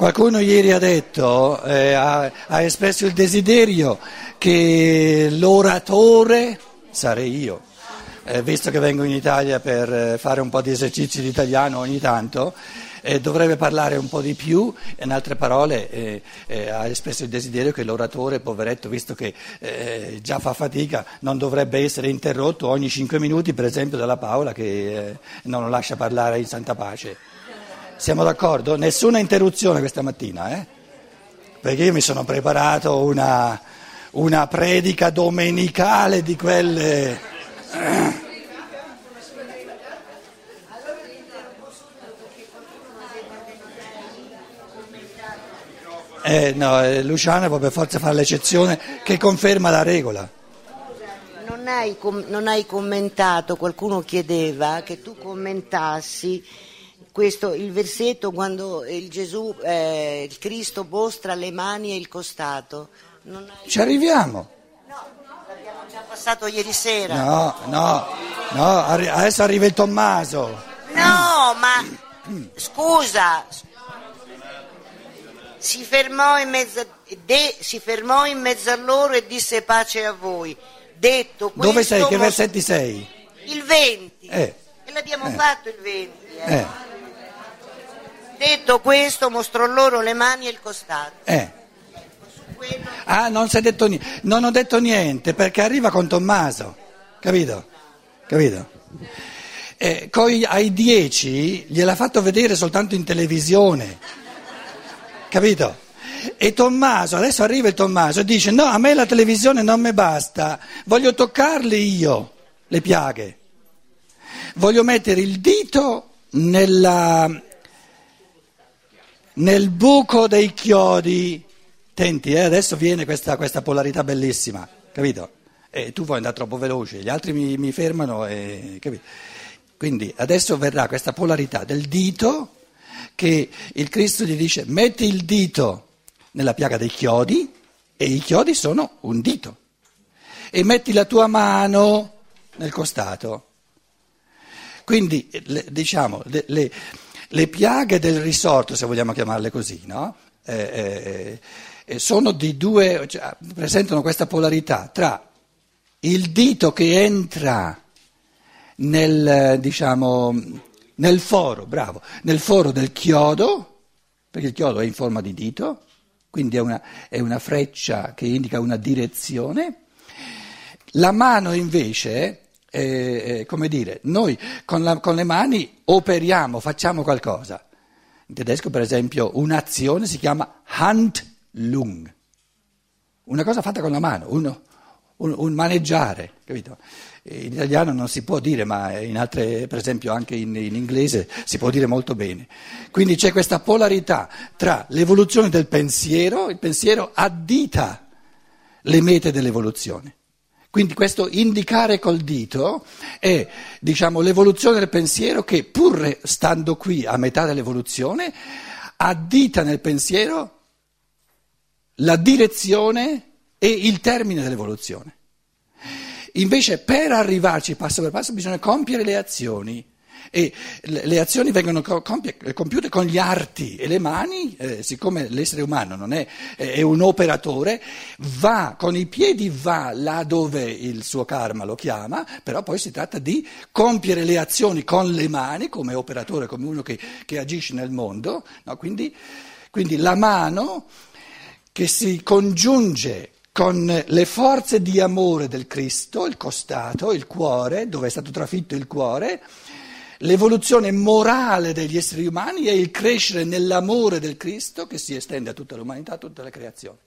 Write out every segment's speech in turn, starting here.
Qualcuno ieri ha detto, eh, ha, ha espresso il desiderio che l'oratore, sarei io, eh, visto che vengo in Italia per eh, fare un po' di esercizi di italiano ogni tanto, eh, dovrebbe parlare un po' di più, in altre parole eh, eh, ha espresso il desiderio che l'oratore, poveretto, visto che già fa fatica, non dovrebbe essere interrotto ogni cinque minuti, per esempio, dalla Paola che non lo lascia parlare in santa pace. Siamo d'accordo? Nessuna interruzione questa mattina, eh? Perché io mi sono preparato una, una predica domenicale di quelle... Eh, no, eh, Luciana può per forza fare l'eccezione che conferma la regola. Non hai, com- non hai commentato, qualcuno chiedeva che tu commentassi questo, il versetto quando il Gesù, eh, il Cristo mostra le mani e il costato. Hai... Ci arriviamo. No, l'abbiamo già passato ieri sera. No, no, no, arri- adesso arriva il Tommaso. No, ma scusa, si fermò, mezzo, de, si fermò in mezzo a loro e disse pace a voi. Detto questo, Dove sei? Che versetti sei? Il 20. Eh. E l'abbiamo eh. fatto il 20. Eh. Detto questo, mostrò loro le mani e il costato. Eh. Ah, non, detto, non ho detto niente perché arriva con Tommaso, capito? Capito? Eh, coi, ai dieci gliel'ha fatto vedere soltanto in televisione, capito? E Tommaso, adesso arriva il Tommaso e dice no, a me la televisione non mi basta, voglio toccarli io, le piaghe, voglio mettere il dito nella, nel buco dei chiodi, tenti, eh, adesso viene questa, questa, polarità bellissima, capito? E tu vuoi andare troppo veloce, gli altri mi, mi fermano, e, capito? Quindi adesso verrà questa polarità del dito che il Cristo gli dice metti il dito nella piaga dei chiodi e i chiodi sono un dito e metti la tua mano nel costato. Quindi diciamo le, le le piaghe del risorto, se vogliamo chiamarle così, no? eh, eh, eh, sono di due, cioè, presentano questa polarità tra il dito che entra nel, diciamo, nel foro, bravo, nel foro del chiodo, perché il chiodo è in forma di dito, quindi è una, è una freccia che indica una direzione. La mano invece eh, come dire, noi con, la, con le mani operiamo, facciamo qualcosa. In tedesco, per esempio, un'azione si chiama Handlung, una cosa fatta con la mano, uno, un, un, maneggiare, capito? In italiano non si può dire, ma altre, per esempio anche in, in, inglese si può dire molto bene. Quindi c'è questa polarità tra l'evoluzione del pensiero, il pensiero addita le mete dell'evoluzione. Quindi questo indicare col dito è diciamo, l'evoluzione del pensiero che pur stando qui a metà dell'evoluzione addita nel pensiero la direzione e il termine dell'evoluzione. Invece per arrivarci passo per passo bisogna compiere le azioni e le azioni vengono compiute con gli arti e le mani, eh, siccome l'essere umano non è, è, un operatore, va con i piedi, va là dove il suo karma lo chiama, però poi si tratta di compiere le azioni con le mani come operatore, come uno che, che agisce nel mondo, no? quindi, quindi la mano che si congiunge con le forze di amore del Cristo, il costato, il cuore, dove è stato trafitto il cuore, L'evoluzione morale degli esseri umani è il crescere nell'amore del Cristo che si estende a tutta l'umanità, a tutta la creazione.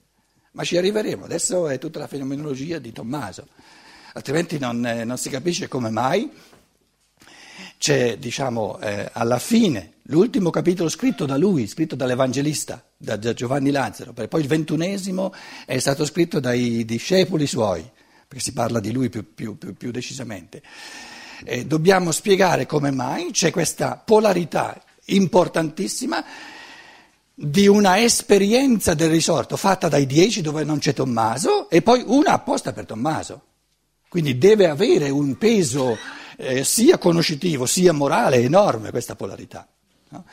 Ma ci arriveremo, adesso è tutta la fenomenologia di Tommaso, altrimenti non, eh, non si capisce come mai c'è, diciamo, eh, alla fine l'ultimo capitolo scritto da lui, scritto dall'Evangelista, da, Giovanni Lazzaro, poi il ventunesimo è stato scritto dai discepoli suoi, perché si parla di lui più, più, più, più decisamente eh, dobbiamo spiegare come mai c'è questa polarità importantissima di una esperienza del risorto fatta dai dieci dove non c'è Tommaso e poi una apposta per Tommaso. Quindi deve avere un peso eh, sia conoscitivo sia morale enorme questa polarità. No?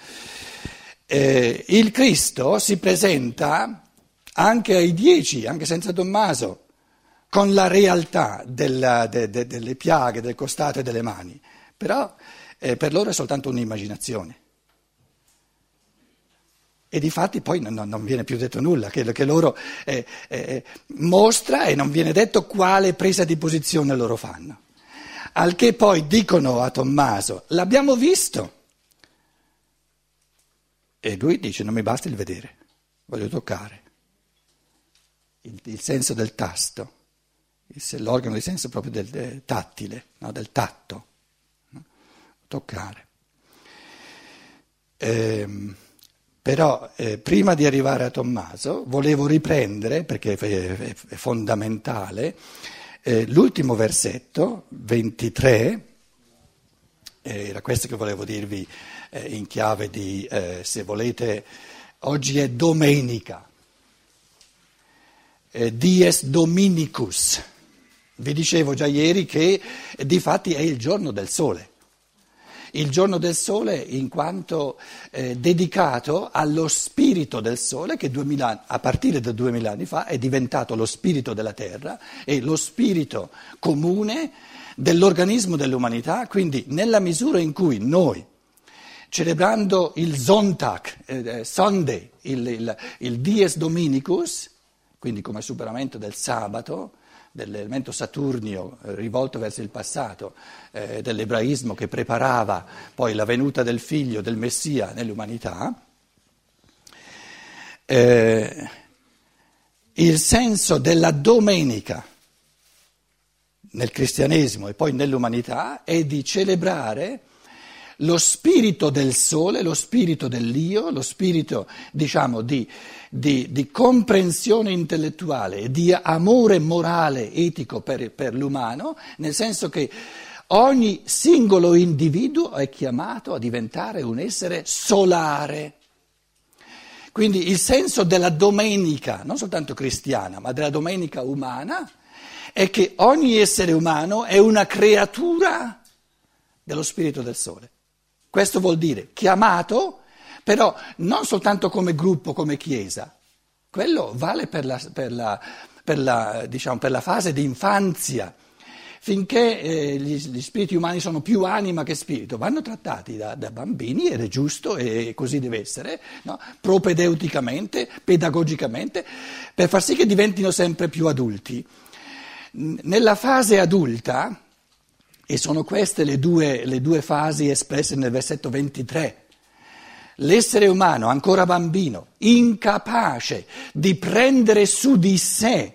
eh, il Cristo si presenta anche ai dieci, anche senza Tommaso, con la realtà della, de, de, delle piaghe, del costato e delle mani, però eh, per loro è soltanto un'immaginazione. E di fatti poi non, non, viene più detto nulla, che, che loro eh, eh, mostra e non viene detto quale presa di posizione loro fanno. Al che poi dicono a Tommaso, l'abbiamo visto. E lui dice, non mi basta il vedere, voglio toccare. Il, il senso del tasto, l'organo di senso proprio del, del tattile, no, del tatto, no? toccare. Ehm, però eh, prima di arrivare a Tommaso volevo riprendere, perché è, è, fondamentale, eh, l'ultimo versetto, 23, eh, era questo che volevo dirvi eh, in chiave di, eh, se volete, oggi è domenica, eh, dies dominicus. Vi dicevo già ieri che di fatti è il giorno del sole. Il giorno del sole in quanto eh, dedicato allo spirito del sole che 2000, a partire da duemila anni fa è diventato lo spirito della terra e lo spirito comune dell'organismo dell'umanità, quindi nella misura in cui noi, celebrando il Sonntag, eh, Sunday, il, il, il Dies Dominicus, quindi come superamento del sabato, dell'elemento saturnio eh, rivolto verso il passato, eh, dell'ebraismo che preparava poi la venuta del figlio, del Messia nell'umanità, eh, il senso della domenica nel cristianesimo e poi nell'umanità è di celebrare lo spirito del sole, lo spirito dell'io, lo spirito diciamo di, di, di comprensione intellettuale, di amore morale, etico per, per l'umano, nel senso che ogni singolo individuo è chiamato a diventare un essere solare. Quindi il senso della domenica, non soltanto cristiana, ma della domenica umana, è che ogni essere umano è una creatura dello spirito del sole. Questo vuol dire chiamato, però non soltanto come gruppo, come chiesa. Quello vale per la, per la, per la, diciamo, per la fase di infanzia. Finché eh, gli, gli, spiriti umani sono più anima che spirito, vanno trattati da, da bambini ed è giusto e così deve essere, no? propedeuticamente, pedagogicamente, per far sì che diventino sempre più adulti. Nella fase adulta, e sono queste le due, le due fasi espresse nel versetto 23. L'essere umano, ancora bambino, incapace di prendere su di sé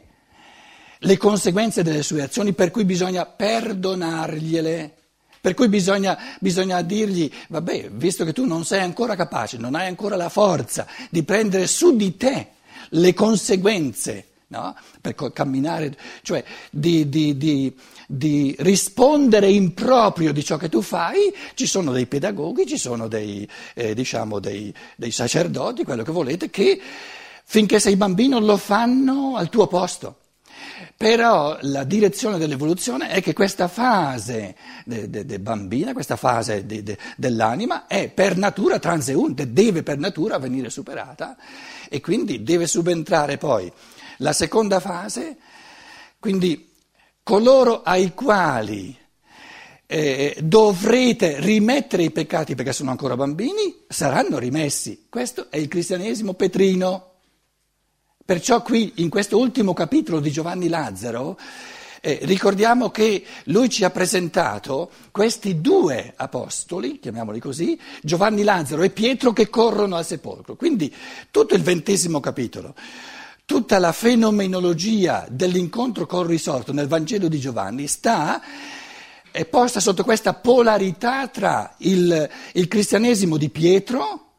le conseguenze delle sue azioni, per cui bisogna perdonargliele. Per cui bisogna, bisogna, dirgli, vabbè, visto che tu non sei ancora capace, non hai ancora la forza di prendere su di te le conseguenze, no? per camminare, cioè di, di, di di rispondere in proprio di ciò che tu fai, ci sono dei pedagoghi, ci sono dei, eh, diciamo dei, dei sacerdoti, quello che volete, che finché sei bambino lo fanno al tuo posto. Però la direzione dell'evoluzione è che questa fase de, de, de bambina, questa fase de, dell'anima è per natura transeunte, deve per natura venire superata e quindi deve subentrare poi la seconda fase, quindi coloro ai quali eh, dovrete rimettere i peccati perché sono ancora bambini, saranno rimessi. Questo è il cristianesimo petrino. Perciò qui, in questo ultimo capitolo di Giovanni Lazzaro, eh, ricordiamo che lui ci ha presentato questi due apostoli, chiamiamoli così, Giovanni Lazzaro e Pietro che corrono al sepolcro. Quindi tutto il ventesimo capitolo Tutta la fenomenologia dell'incontro col risorto nel Vangelo di Giovanni sta è posta sotto questa polarità tra il, il cristianesimo di Pietro,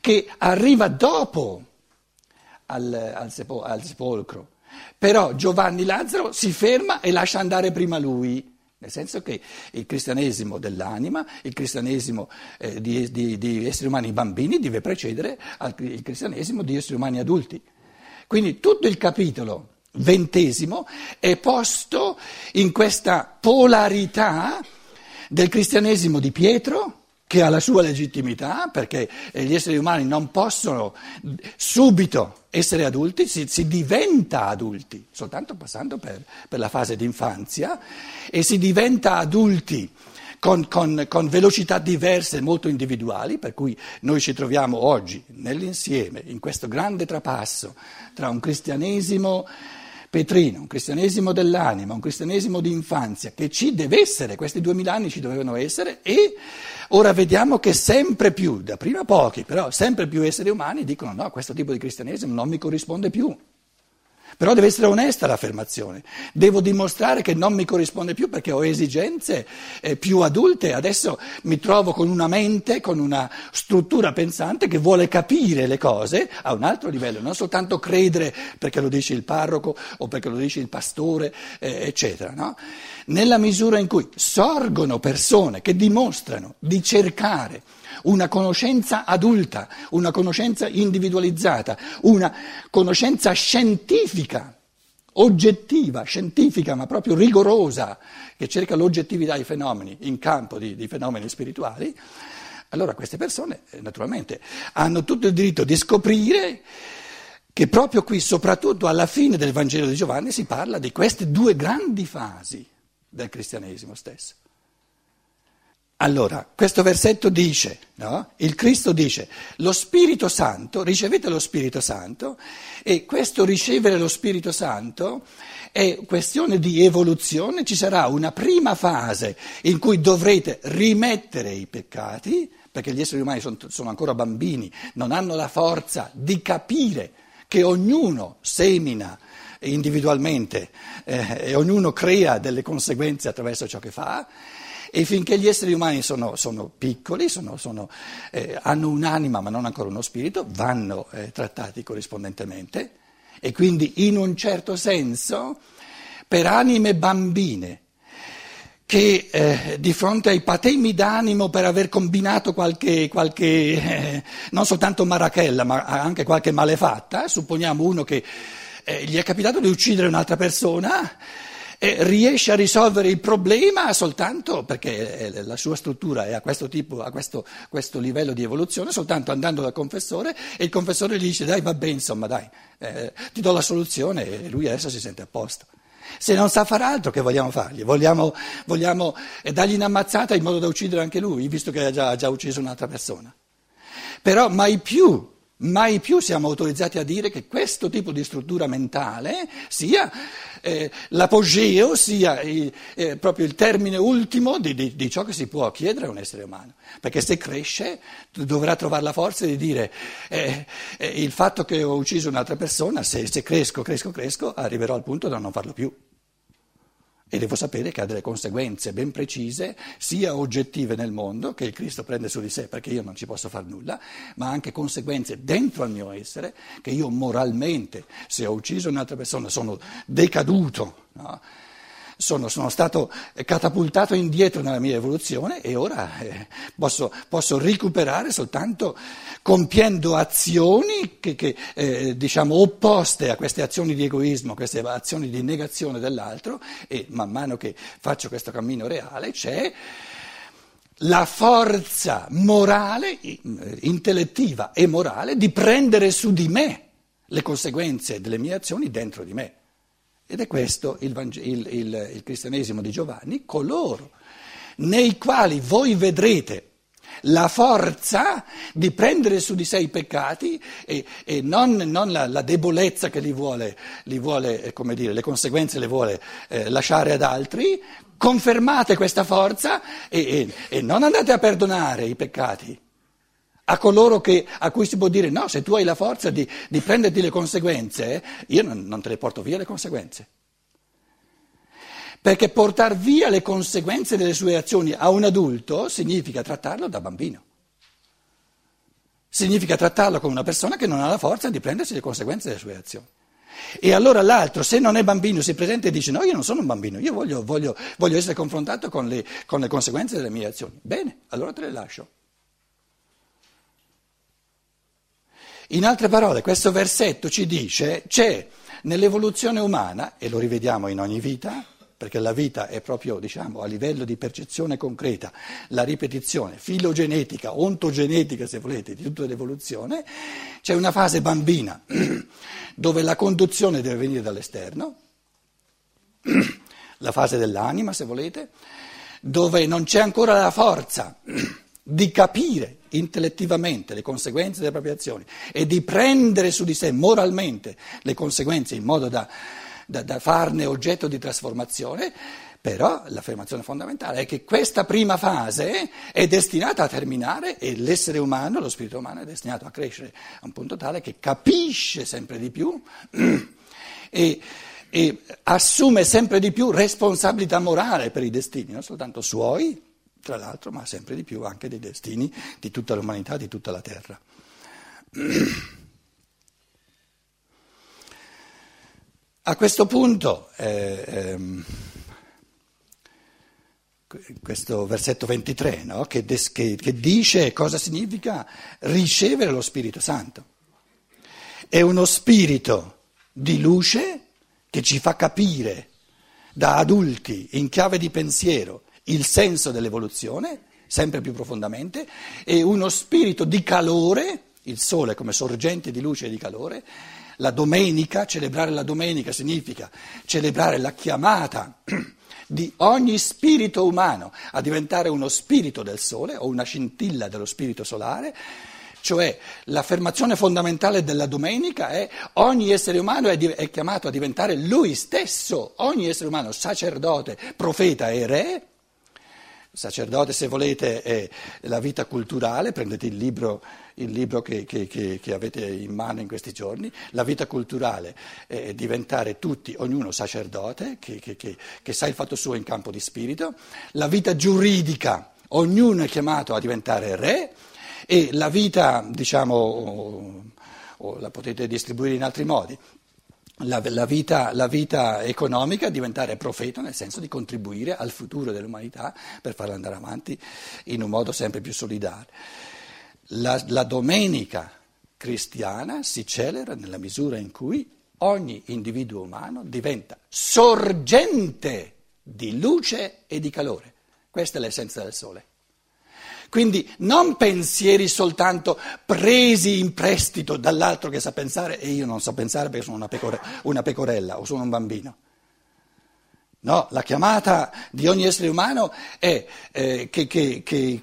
che arriva dopo al, al, sepol- al sepolcro, però Giovanni Lazzaro si ferma e lascia andare prima lui. Nel senso che il cristianesimo dell'anima, il cristianesimo eh, di, di, di, esseri umani bambini deve precedere al il cristianesimo di esseri umani adulti. Quindi tutto il capitolo ventesimo è posto in questa polarità del cristianesimo di Pietro che ha la sua legittimità, perché gli esseri umani non possono subito essere adulti, si, si diventa adulti, soltanto passando per, per, la fase di infanzia, e si diventa adulti con, con, con velocità diverse, molto individuali, per cui noi ci troviamo oggi nell'insieme, in questo grande trapasso tra un cristianesimo Petrino, un cristianesimo dell'anima, un cristianesimo di infanzia, che ci deve essere, questi duemila anni ci dovevano essere, e ora vediamo che sempre più, da prima pochi, però sempre più esseri umani dicono no, questo tipo di cristianesimo non mi corrisponde più. Però deve essere onesta l'affermazione. Devo dimostrare che non mi corrisponde più perché ho esigenze eh, più adulte. Adesso mi trovo con una mente, con una struttura pensante che vuole capire le cose a un altro livello, non soltanto credere perché lo dice il parroco o perché lo dice il pastore, eh, eccetera. No? Nella misura in cui sorgono persone che dimostrano di cercare una conoscenza adulta, una conoscenza individualizzata, una conoscenza scientifica, oggettiva, scientifica, ma proprio rigorosa, che cerca l'oggettività dei fenomeni in campo di, di fenomeni spirituali, allora queste persone eh, naturalmente hanno tutto il diritto di scoprire che proprio qui, soprattutto alla fine del Vangelo di Giovanni, si parla di queste due grandi fasi del cristianesimo stesso. Allora, questo versetto dice, no? il Cristo dice, lo Spirito Santo, ricevete lo Spirito Santo e questo ricevere lo Spirito Santo è questione di evoluzione, ci sarà una prima fase in cui dovrete rimettere i peccati, perché gli esseri umani sono, sono ancora bambini, non hanno la forza di capire che ognuno semina individualmente eh, e ognuno crea delle conseguenze attraverso ciò che fa. E finché gli esseri umani sono, sono piccoli, sono, sono, eh, hanno un'anima ma non ancora uno spirito, vanno eh, trattati corrispondentemente. E quindi in un certo senso per anime bambine che eh, di fronte ai patemi d'animo per aver combinato qualche, qualche eh, non soltanto marachella ma anche qualche malefatta, supponiamo uno che eh, gli è capitato di uccidere un'altra persona, eh, riesce a risolvere il problema soltanto perché eh, la sua struttura è a questo tipo, a questo, questo livello di evoluzione, soltanto andando dal confessore e il confessore gli dice dai va bene, insomma dai, eh, ti do la soluzione e lui adesso si sente a posto. Se non sa far altro, che vogliamo fargli? Vogliamo, vogliamo eh, dargli un'ammazzata in modo da uccidere anche lui, visto che ha già, ha già ucciso un'altra persona. Però mai più Mai più siamo autorizzati a dire che questo tipo di struttura mentale sia eh, l'apogeo, sia il, eh, proprio il termine ultimo di, di, di, ciò che si può chiedere a un essere umano. Perché se cresce dovrà trovare la forza di dire eh, eh, il fatto che ho ucciso un'altra persona, se, se cresco, cresco, cresco, arriverò al punto da non farlo più. E devo sapere che ha delle conseguenze ben precise, sia oggettive nel mondo, che il Cristo prende su di sé perché io non ci posso fare nulla, ma anche conseguenze dentro al mio essere, che io moralmente, se ho ucciso un'altra persona, sono decaduto. No? Sono, sono, stato catapultato indietro nella mia evoluzione e ora eh, posso, posso, recuperare soltanto compiendo azioni che, che, eh, diciamo, opposte a queste azioni di egoismo, queste azioni di negazione dell'altro e man mano che faccio questo cammino reale c'è la forza morale, intellettiva e morale di prendere su di me le conseguenze delle mie azioni dentro di me. Ed è questo il, il, il, il cristianesimo di Giovanni, coloro nei quali voi vedrete la forza di prendere su di sé i peccati e, e non, non la, la, debolezza che li vuole, li vuole eh, dire, le conseguenze le vuole eh, lasciare ad altri, confermate questa forza e, e, e non andate a perdonare i peccati a coloro che, a cui si può dire no, se tu hai la forza di, di prenderti le conseguenze, io non, non te le porto via le conseguenze. Perché portare via le conseguenze delle sue azioni a un adulto significa trattarlo da bambino. Significa trattarlo come una persona che non ha la forza di prendersi le conseguenze delle sue azioni. E allora l'altro, se non è bambino, si presenta e dice no, io non sono un bambino, io voglio, voglio, voglio essere confrontato con le, con le conseguenze delle mie azioni. Bene, allora te le lascio. In altre parole, questo versetto ci dice c'è nell'evoluzione umana, e lo rivediamo in ogni vita, perché la vita è proprio diciamo, a livello di percezione concreta, la ripetizione filogenetica, ontogenetica se volete, di tutta l'evoluzione, c'è una fase bambina dove la conduzione deve venire dall'esterno, la fase dell'anima se volete, dove non c'è ancora la forza di capire intellettivamente le conseguenze delle proprie azioni e di prendere su di sé moralmente le conseguenze in modo da da, da farne oggetto di trasformazione, però l'affermazione fondamentale è che questa prima fase è destinata a terminare e l'essere umano, lo spirito umano è destinato a crescere a un punto tale che capisce sempre di più e, e assume sempre di più responsabilità morale per i destini, non soltanto suoi, tra l'altro, ma sempre di più anche dei destini di tutta l'umanità, di tutta la terra. A questo punto, eh, ehm, questo versetto 23, no? che, des, che, che dice cosa significa ricevere lo Spirito Santo. È uno spirito di luce che ci fa capire da adulti in chiave di pensiero il senso dell'evoluzione, sempre più profondamente, e uno spirito di calore, il sole come sorgente di luce e di calore, la domenica, celebrare la domenica significa celebrare la chiamata di ogni spirito umano a diventare uno spirito del sole o una scintilla dello spirito solare, cioè l'affermazione fondamentale della domenica è ogni essere umano è, di, è chiamato a diventare lui stesso, ogni essere umano sacerdote, profeta e re sacerdote, se volete, è la vita culturale, prendete il libro, il libro che, che, che, che, avete in mano in questi giorni, la vita culturale è diventare tutti, ognuno sacerdote, che, sa il fatto suo in campo di spirito, la vita giuridica, ognuno è chiamato a diventare re e la vita, diciamo, o, la potete distribuire in altri modi, la, la, vita, la, vita, economica, diventare profeta nel senso di contribuire al futuro dell'umanità per farla andare avanti in un modo sempre più solidale. La, la domenica cristiana si celebra nella misura in cui ogni individuo umano diventa sorgente di luce e di calore. Questa è l'essenza del sole. Quindi non pensieri soltanto presi in prestito dall'altro che sa pensare e io non so pensare perché sono una, pecore, una pecorella o sono un bambino. No, la chiamata di ogni essere umano è eh, che, che, che,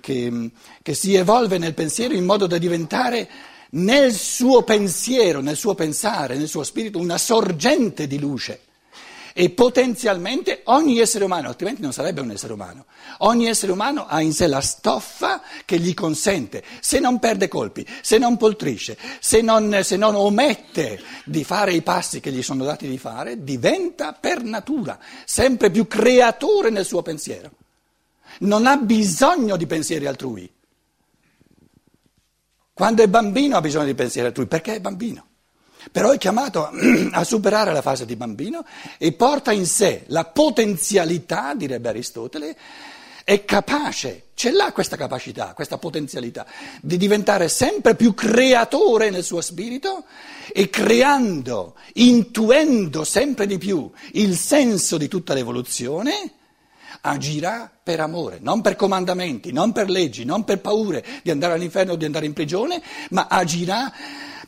che, si evolve nel pensiero in modo da diventare nel suo pensiero, nel suo pensare, nel suo spirito una sorgente di luce. E potenzialmente ogni essere umano, altrimenti non sarebbe un essere umano, ogni essere umano ha in sé la stoffa che gli consente, se non perde colpi, se non poltrisce, se non, se non omette di fare i passi che gli sono dati di fare, diventa per natura sempre più creatore nel suo pensiero. Non ha bisogno di pensieri altrui. Quando è bambino ha bisogno di pensieri altrui, perché è bambino però è chiamato a superare la fase di bambino e porta in sé la potenzialità, direbbe Aristotele, è capace, ce l'ha questa capacità, questa potenzialità di diventare sempre più creatore nel suo spirito e creando, intuendo sempre di più il senso di tutta l'evoluzione, agirà per amore, non per comandamenti, non per leggi, non per paure di andare all'inferno o di andare in prigione, ma agirà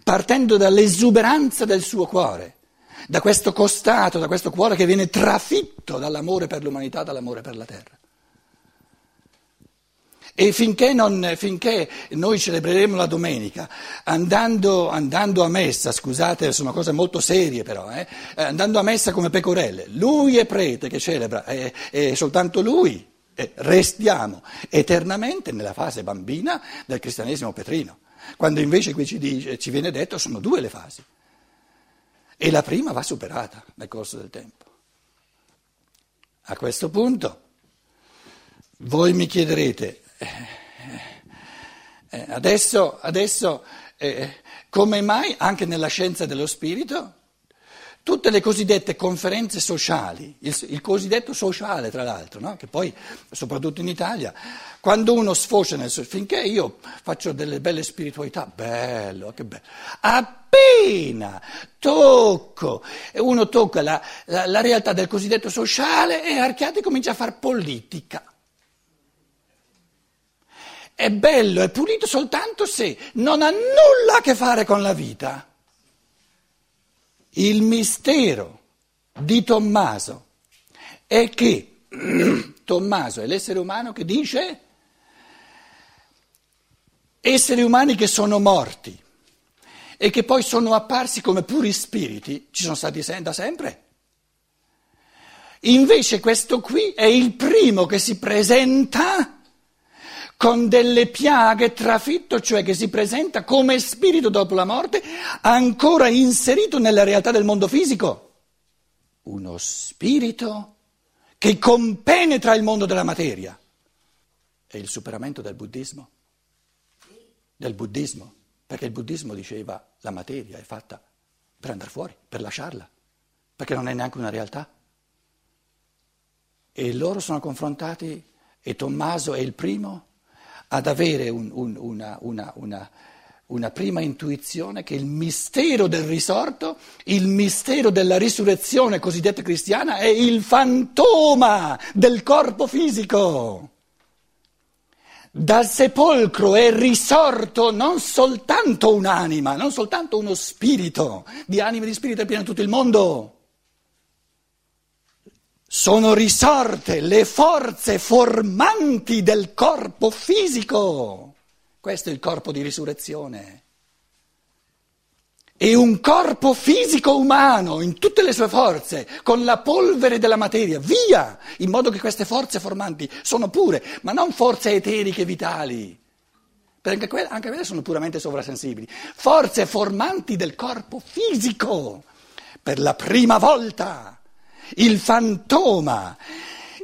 partendo dall'esuberanza del suo cuore, da questo costato, da questo cuore che viene trafitto dall'amore per l'umanità, dall'amore per la terra. E finché, non, finché noi celebreremo la domenica andando, andando, a messa, scusate, sono cose molto serie però, eh, andando a messa come pecorelle, lui è prete che celebra, è, è soltanto lui, restiamo eternamente nella fase bambina del cristianesimo petrino quando invece qui ci, dice, ci viene detto sono due le fasi. E la prima va superata nel corso del tempo. A questo punto voi mi chiederete, eh, eh, adesso, adesso eh, come mai anche nella scienza dello spirito tutte le cosiddette conferenze sociali, il, il cosiddetto sociale tra l'altro, no? che poi soprattutto in Italia, quando uno sfocia nel finché io faccio delle belle spiritualità, bello, che bello, appena tocco, uno tocca la, la, la realtà del cosiddetto sociale e Archiati comincia a fare politica. È bello, è pulito soltanto se non ha nulla a che fare con la vita. Il mistero di Tommaso è che Tommaso è l'essere umano che dice esseri umani che sono morti e che poi sono apparsi come puri spiriti, ci sono stati da sempre. Invece questo qui è il primo che si presenta con delle piaghe trafitto, cioè che si presenta come spirito dopo la morte, ancora inserito nella realtà del mondo fisico. Uno spirito che compenetra il mondo della materia. È il superamento del buddismo. Del buddismo. Perché il buddismo diceva la materia è fatta per andare fuori, per lasciarla, perché non è neanche una realtà. E loro sono confrontati, e Tommaso è il primo, ad avere un, un, una, una, una, una prima intuizione che il mistero del risorto, il mistero della risurrezione cosiddetta cristiana è il fantoma del corpo fisico. Dal sepolcro è risorto non soltanto un'anima, non soltanto uno spirito, di anima e di spirito è pieno tutto il mondo sono risorte le forze formanti del corpo fisico. Questo è il corpo di risurrezione. E un corpo fisico umano in tutte le sue forze, con la polvere della materia, via, in modo che queste forze formanti sono pure, ma non forze eteriche vitali, perché quelle, anche quelle sono puramente sovrasensibili, forze formanti del corpo fisico, per la prima volta il fantoma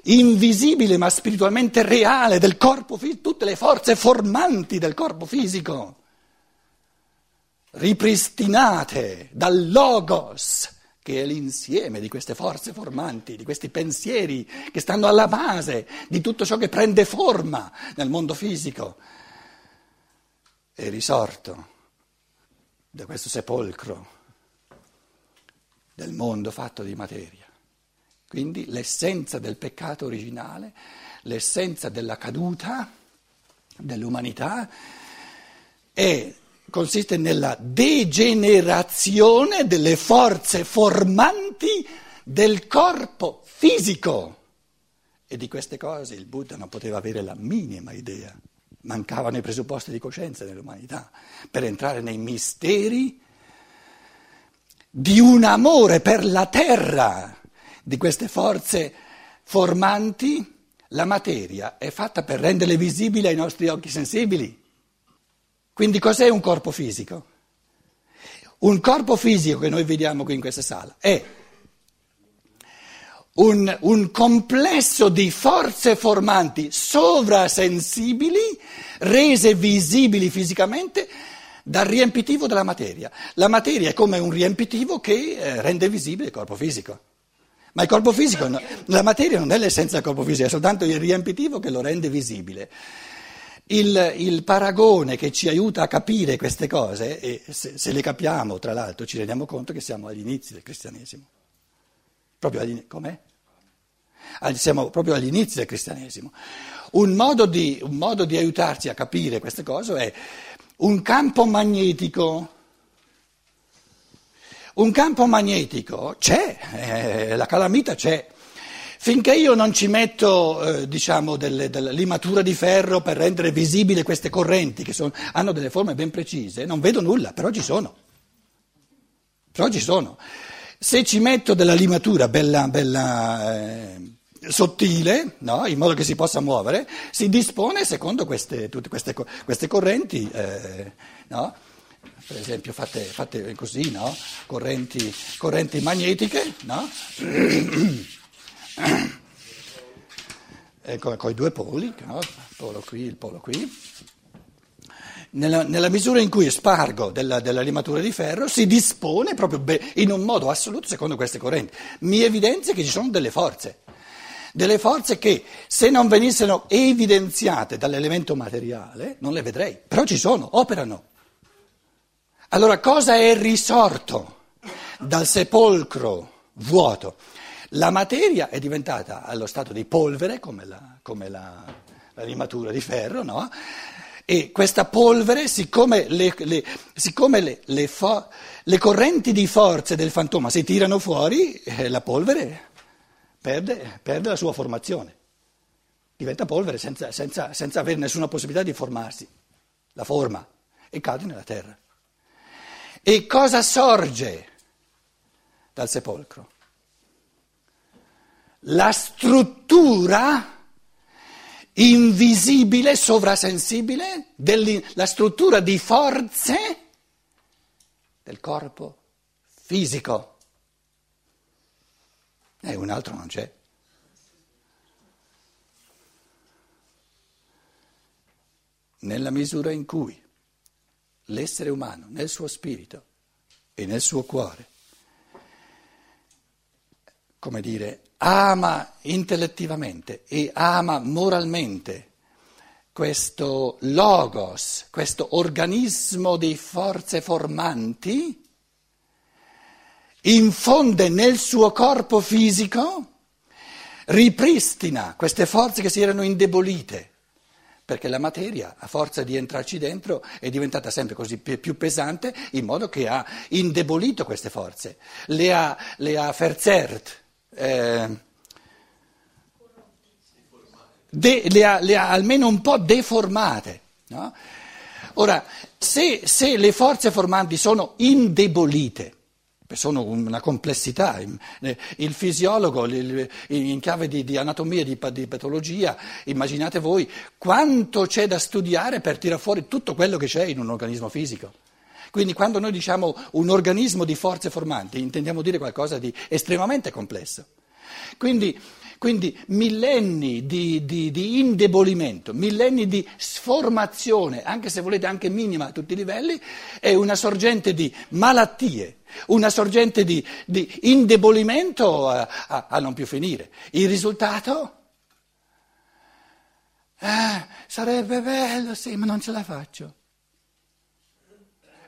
invisibile ma spiritualmente reale del corpo fisico, tutte le forze formanti del corpo fisico, ripristinate dal logos, che è l'insieme di queste forze formanti, di questi pensieri che stanno alla base di tutto ciò che prende forma nel mondo fisico, è risorto da questo sepolcro del mondo fatto di materia. Quindi l'essenza del peccato originale, l'essenza della caduta dell'umanità è, consiste nella degenerazione delle forze formanti del corpo fisico. E di queste cose il Buddha non poteva avere la minima idea. Mancavano i presupposti di coscienza nell'umanità per entrare nei misteri di un amore per la terra di queste forze formanti, la materia è fatta per renderle visibili ai nostri occhi sensibili. Quindi cos'è un corpo fisico? Un corpo fisico che noi vediamo qui in questa sala è un, un, complesso di forze formanti sovrasensibili, rese visibili fisicamente dal riempitivo della materia. La materia è come un riempitivo che eh, rende visibile il corpo fisico. Ma il corpo fisico, la materia non è l'essenza del corpo fisico, è soltanto il riempitivo che lo rende visibile. Il, il paragone che ci aiuta a capire queste cose, e se, se, le capiamo tra l'altro ci rendiamo conto che siamo agli inizi del cristianesimo. Proprio agli, com'è? Siamo proprio agli inizi del cristianesimo. Un modo, di, un modo di aiutarci a capire queste cose è un campo magnetico un campo magnetico c'è, eh, la calamita c'è. Finché io non ci metto, eh, diciamo, delle, della limatura di ferro per rendere visibili queste correnti, che sono, hanno delle forme ben precise, non vedo nulla, però ci sono. Però ci sono. Se ci metto della limatura bella, bella eh, sottile, no? in modo che si possa muovere, si dispone secondo queste, tutte queste, queste correnti. Eh, no? Per esempio fatte, fatte così, no? correnti, correnti, magnetiche, no? con, con, i due poli, no? il polo qui, il polo qui, nella, nella, misura in cui spargo della, della, limatura di ferro si dispone proprio in un modo assoluto secondo queste correnti. Mi evidenzia che ci sono delle forze, delle forze che se non venissero evidenziate dall'elemento materiale non le vedrei, però ci sono, operano. Allora cosa è risorto dal sepolcro vuoto? La materia è diventata allo stato di polvere, come la, come la, la limatura di ferro, no? E questa polvere, siccome, le, le, siccome le, fo, le, correnti di forze del fantoma si tirano fuori, eh, la polvere perde, perde, la sua formazione. Diventa polvere senza, senza, senza avere nessuna possibilità di formarsi. La forma e cade nella terra. E cosa sorge dal sepolcro? La struttura invisibile, sovrasensibile, della struttura di forze del corpo fisico. E un altro non c'è. Nella misura in cui l'essere umano, nel suo spirito e nel suo cuore, come dire, ama intellettivamente e ama moralmente questo logos, questo organismo di forze formanti, infonde nel suo corpo fisico, ripristina queste forze che si erano indebolite, perché la materia, a forza di entrarci dentro, è diventata sempre così più pesante, in modo che ha indebolito queste forze, le ha, le ha verzerrt eh, de, le, ha, le, ha, almeno un po' deformate. No? Ora, se, se, le forze formanti sono indebolite, sono una complessità, il fisiologo in chiave di, di anatomia di, di patologia, immaginate voi quanto c'è da studiare per tirare fuori tutto quello che c'è in un organismo fisico. Quindi quando noi diciamo un organismo di forze formanti intendiamo dire qualcosa di estremamente complesso. Quindi, quindi millenni di, di, di, indebolimento, millenni di sformazione, anche se volete anche minima a tutti i livelli, è una sorgente di malattie, una sorgente di, di indebolimento a, a, a, non più finire. Il risultato? Eh, sarebbe bello, sì, ma non ce la faccio.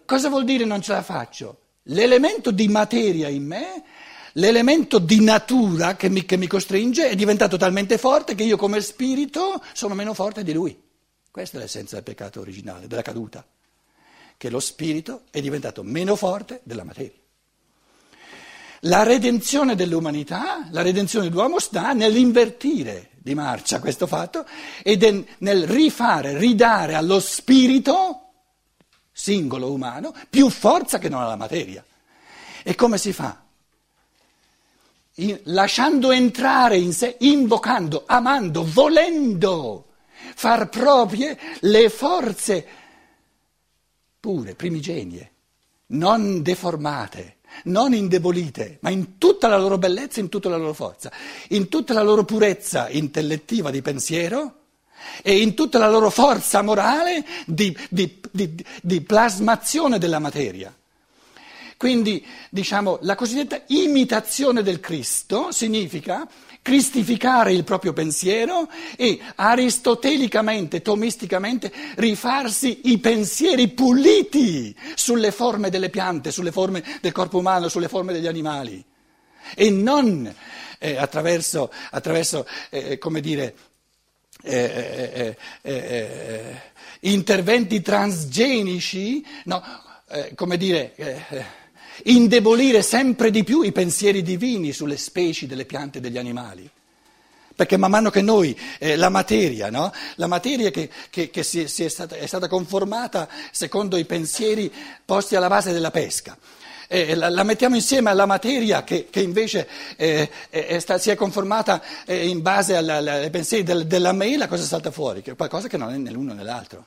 Cosa vuol dire non ce la faccio? L'elemento di materia in me, l'elemento di natura che mi, che mi costringe è diventato talmente forte che io come spirito sono meno forte di lui. Questa è l'essenza del peccato originale, della caduta, che lo spirito è diventato meno forte della materia. La redenzione dell'umanità, la redenzione dell'uomo sta nell'invertire di marcia questo fatto e nel rifare, ridare allo spirito singolo umano, più forza che non ha la materia. E come si fa? In, lasciando entrare in sé, invocando, amando, volendo far proprie le forze pure, primigenie, non deformate, non indebolite, ma in tutta la loro bellezza, in tutta la loro forza, in tutta la loro purezza intellettiva di pensiero e in tutta la loro forza morale di, di, di, di plasmazione della materia. Quindi, diciamo, la cosiddetta imitazione del Cristo significa cristificare il proprio pensiero e aristotelicamente, tomisticamente, rifarsi i pensieri puliti sulle forme delle piante, sulle forme del corpo umano, sulle forme degli animali. E non eh, attraverso, attraverso eh, come dire, eh, eh, eh, interventi transgenici, no, come dire, indebolire sempre di più i pensieri divini sulle specie delle piante e degli animali. Perché man mano che noi, eh, la materia, no? la materia che, che, che si, si è, stata, è, stata, conformata secondo i pensieri posti alla base della pesca, eh, la, la, mettiamo insieme alla materia che, che invece eh, è, sta, si è conformata eh, in base alla, alla, ai pensieri del, della mela, cosa salta fuori? Che è qualcosa che non è né l'uno né l'altro.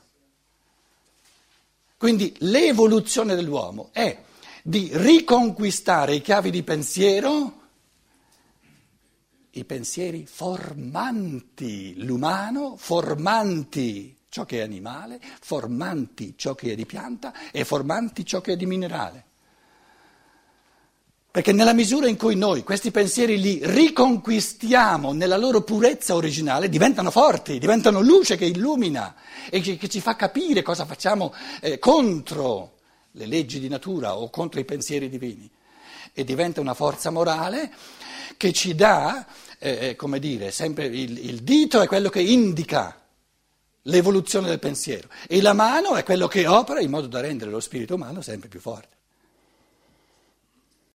Quindi l'evoluzione dell'uomo è di riconquistare i chiavi di pensiero, i pensieri formanti, l'umano formanti ciò che è animale, formanti ciò che è di pianta e formanti ciò che è di minerale. Perché nella misura in cui noi questi pensieri li riconquistiamo nella loro purezza originale, diventano forti, diventano luce che illumina e che, ci fa capire cosa facciamo eh, contro le leggi di natura o contro i pensieri divini. E diventa una forza morale che ci dà, eh, eh come dire, sempre il, il dito è quello che indica l'evoluzione del pensiero e la mano è quello che opera in modo da rendere lo spirito umano sempre più forte.